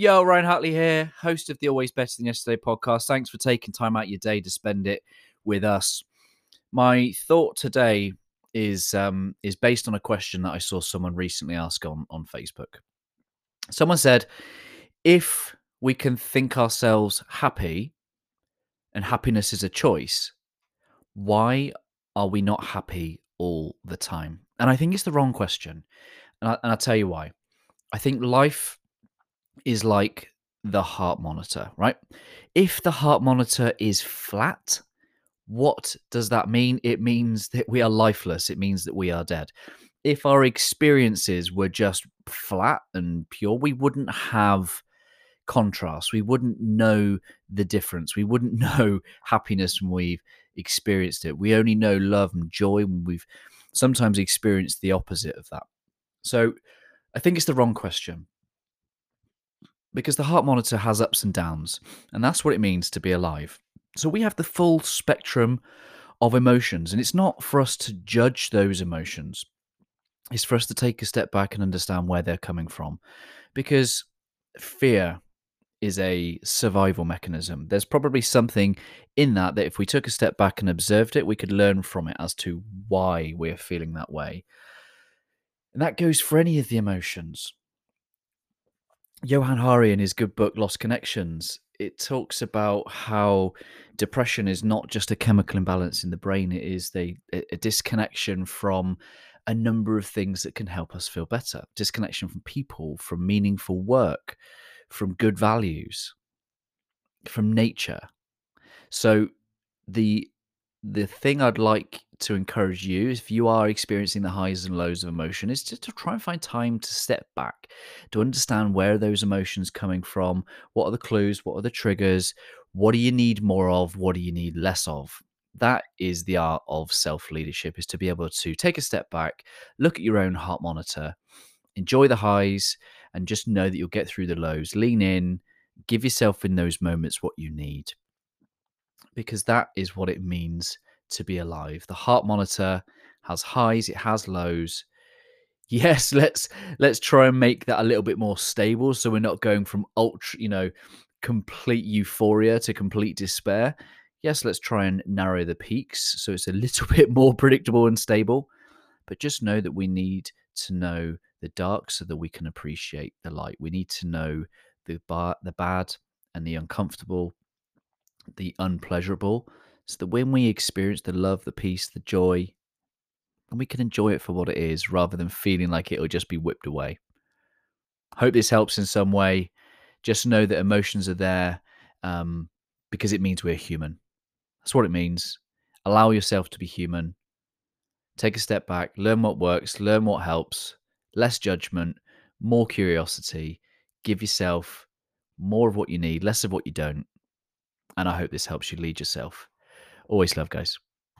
Yo, Ryan Hartley here, host of the Always Better Than Yesterday podcast. Thanks for taking time out your day to spend it with us. My thought today is um, is based on a question that I saw someone recently ask on on Facebook. Someone said, "If we can think ourselves happy, and happiness is a choice, why are we not happy all the time?" And I think it's the wrong question, and, I, and I'll tell you why. I think life is like the heart monitor, right? If the heart monitor is flat, what does that mean? It means that we are lifeless. It means that we are dead. If our experiences were just flat and pure, we wouldn't have contrast. We wouldn't know the difference. We wouldn't know happiness when we've experienced it. We only know love and joy when we've sometimes experienced the opposite of that. So I think it's the wrong question because the heart monitor has ups and downs, and that's what it means to be alive. So we have the full spectrum of emotions, and it's not for us to judge those emotions. It's for us to take a step back and understand where they're coming from. Because fear is a survival mechanism. There's probably something in that that if we took a step back and observed it, we could learn from it as to why we're feeling that way. And that goes for any of the emotions. Johann Hari in his good book Lost Connections, it talks about how depression is not just a chemical imbalance in the brain, it is the, a disconnection from a number of things that can help us feel better. Disconnection from people, from meaningful work, from good values, from nature. So the the thing I'd like to encourage you, if you are experiencing the highs and lows of emotion, is just to try and find time to step back, to understand where those emotions coming from, what are the clues, what are the triggers, what do you need more of, what do you need less of. That is the art of self leadership, is to be able to take a step back, look at your own heart monitor, enjoy the highs, and just know that you'll get through the lows. Lean in, give yourself in those moments what you need because that is what it means to be alive. The heart monitor has highs, it has lows. Yes, let's let's try and make that a little bit more stable so we're not going from ultra, you know, complete euphoria to complete despair. Yes, let's try and narrow the peaks so it's a little bit more predictable and stable. But just know that we need to know the dark so that we can appreciate the light. We need to know the bar, the bad and the uncomfortable, the unpleasurable, so that when we experience the love, the peace, the joy, and we can enjoy it for what it is rather than feeling like it'll just be whipped away. Hope this helps in some way. Just know that emotions are there um, because it means we're human. That's what it means. Allow yourself to be human. Take a step back, learn what works, learn what helps, less judgment, more curiosity. Give yourself more of what you need, less of what you don't. And I hope this helps you lead yourself. Always love, guys.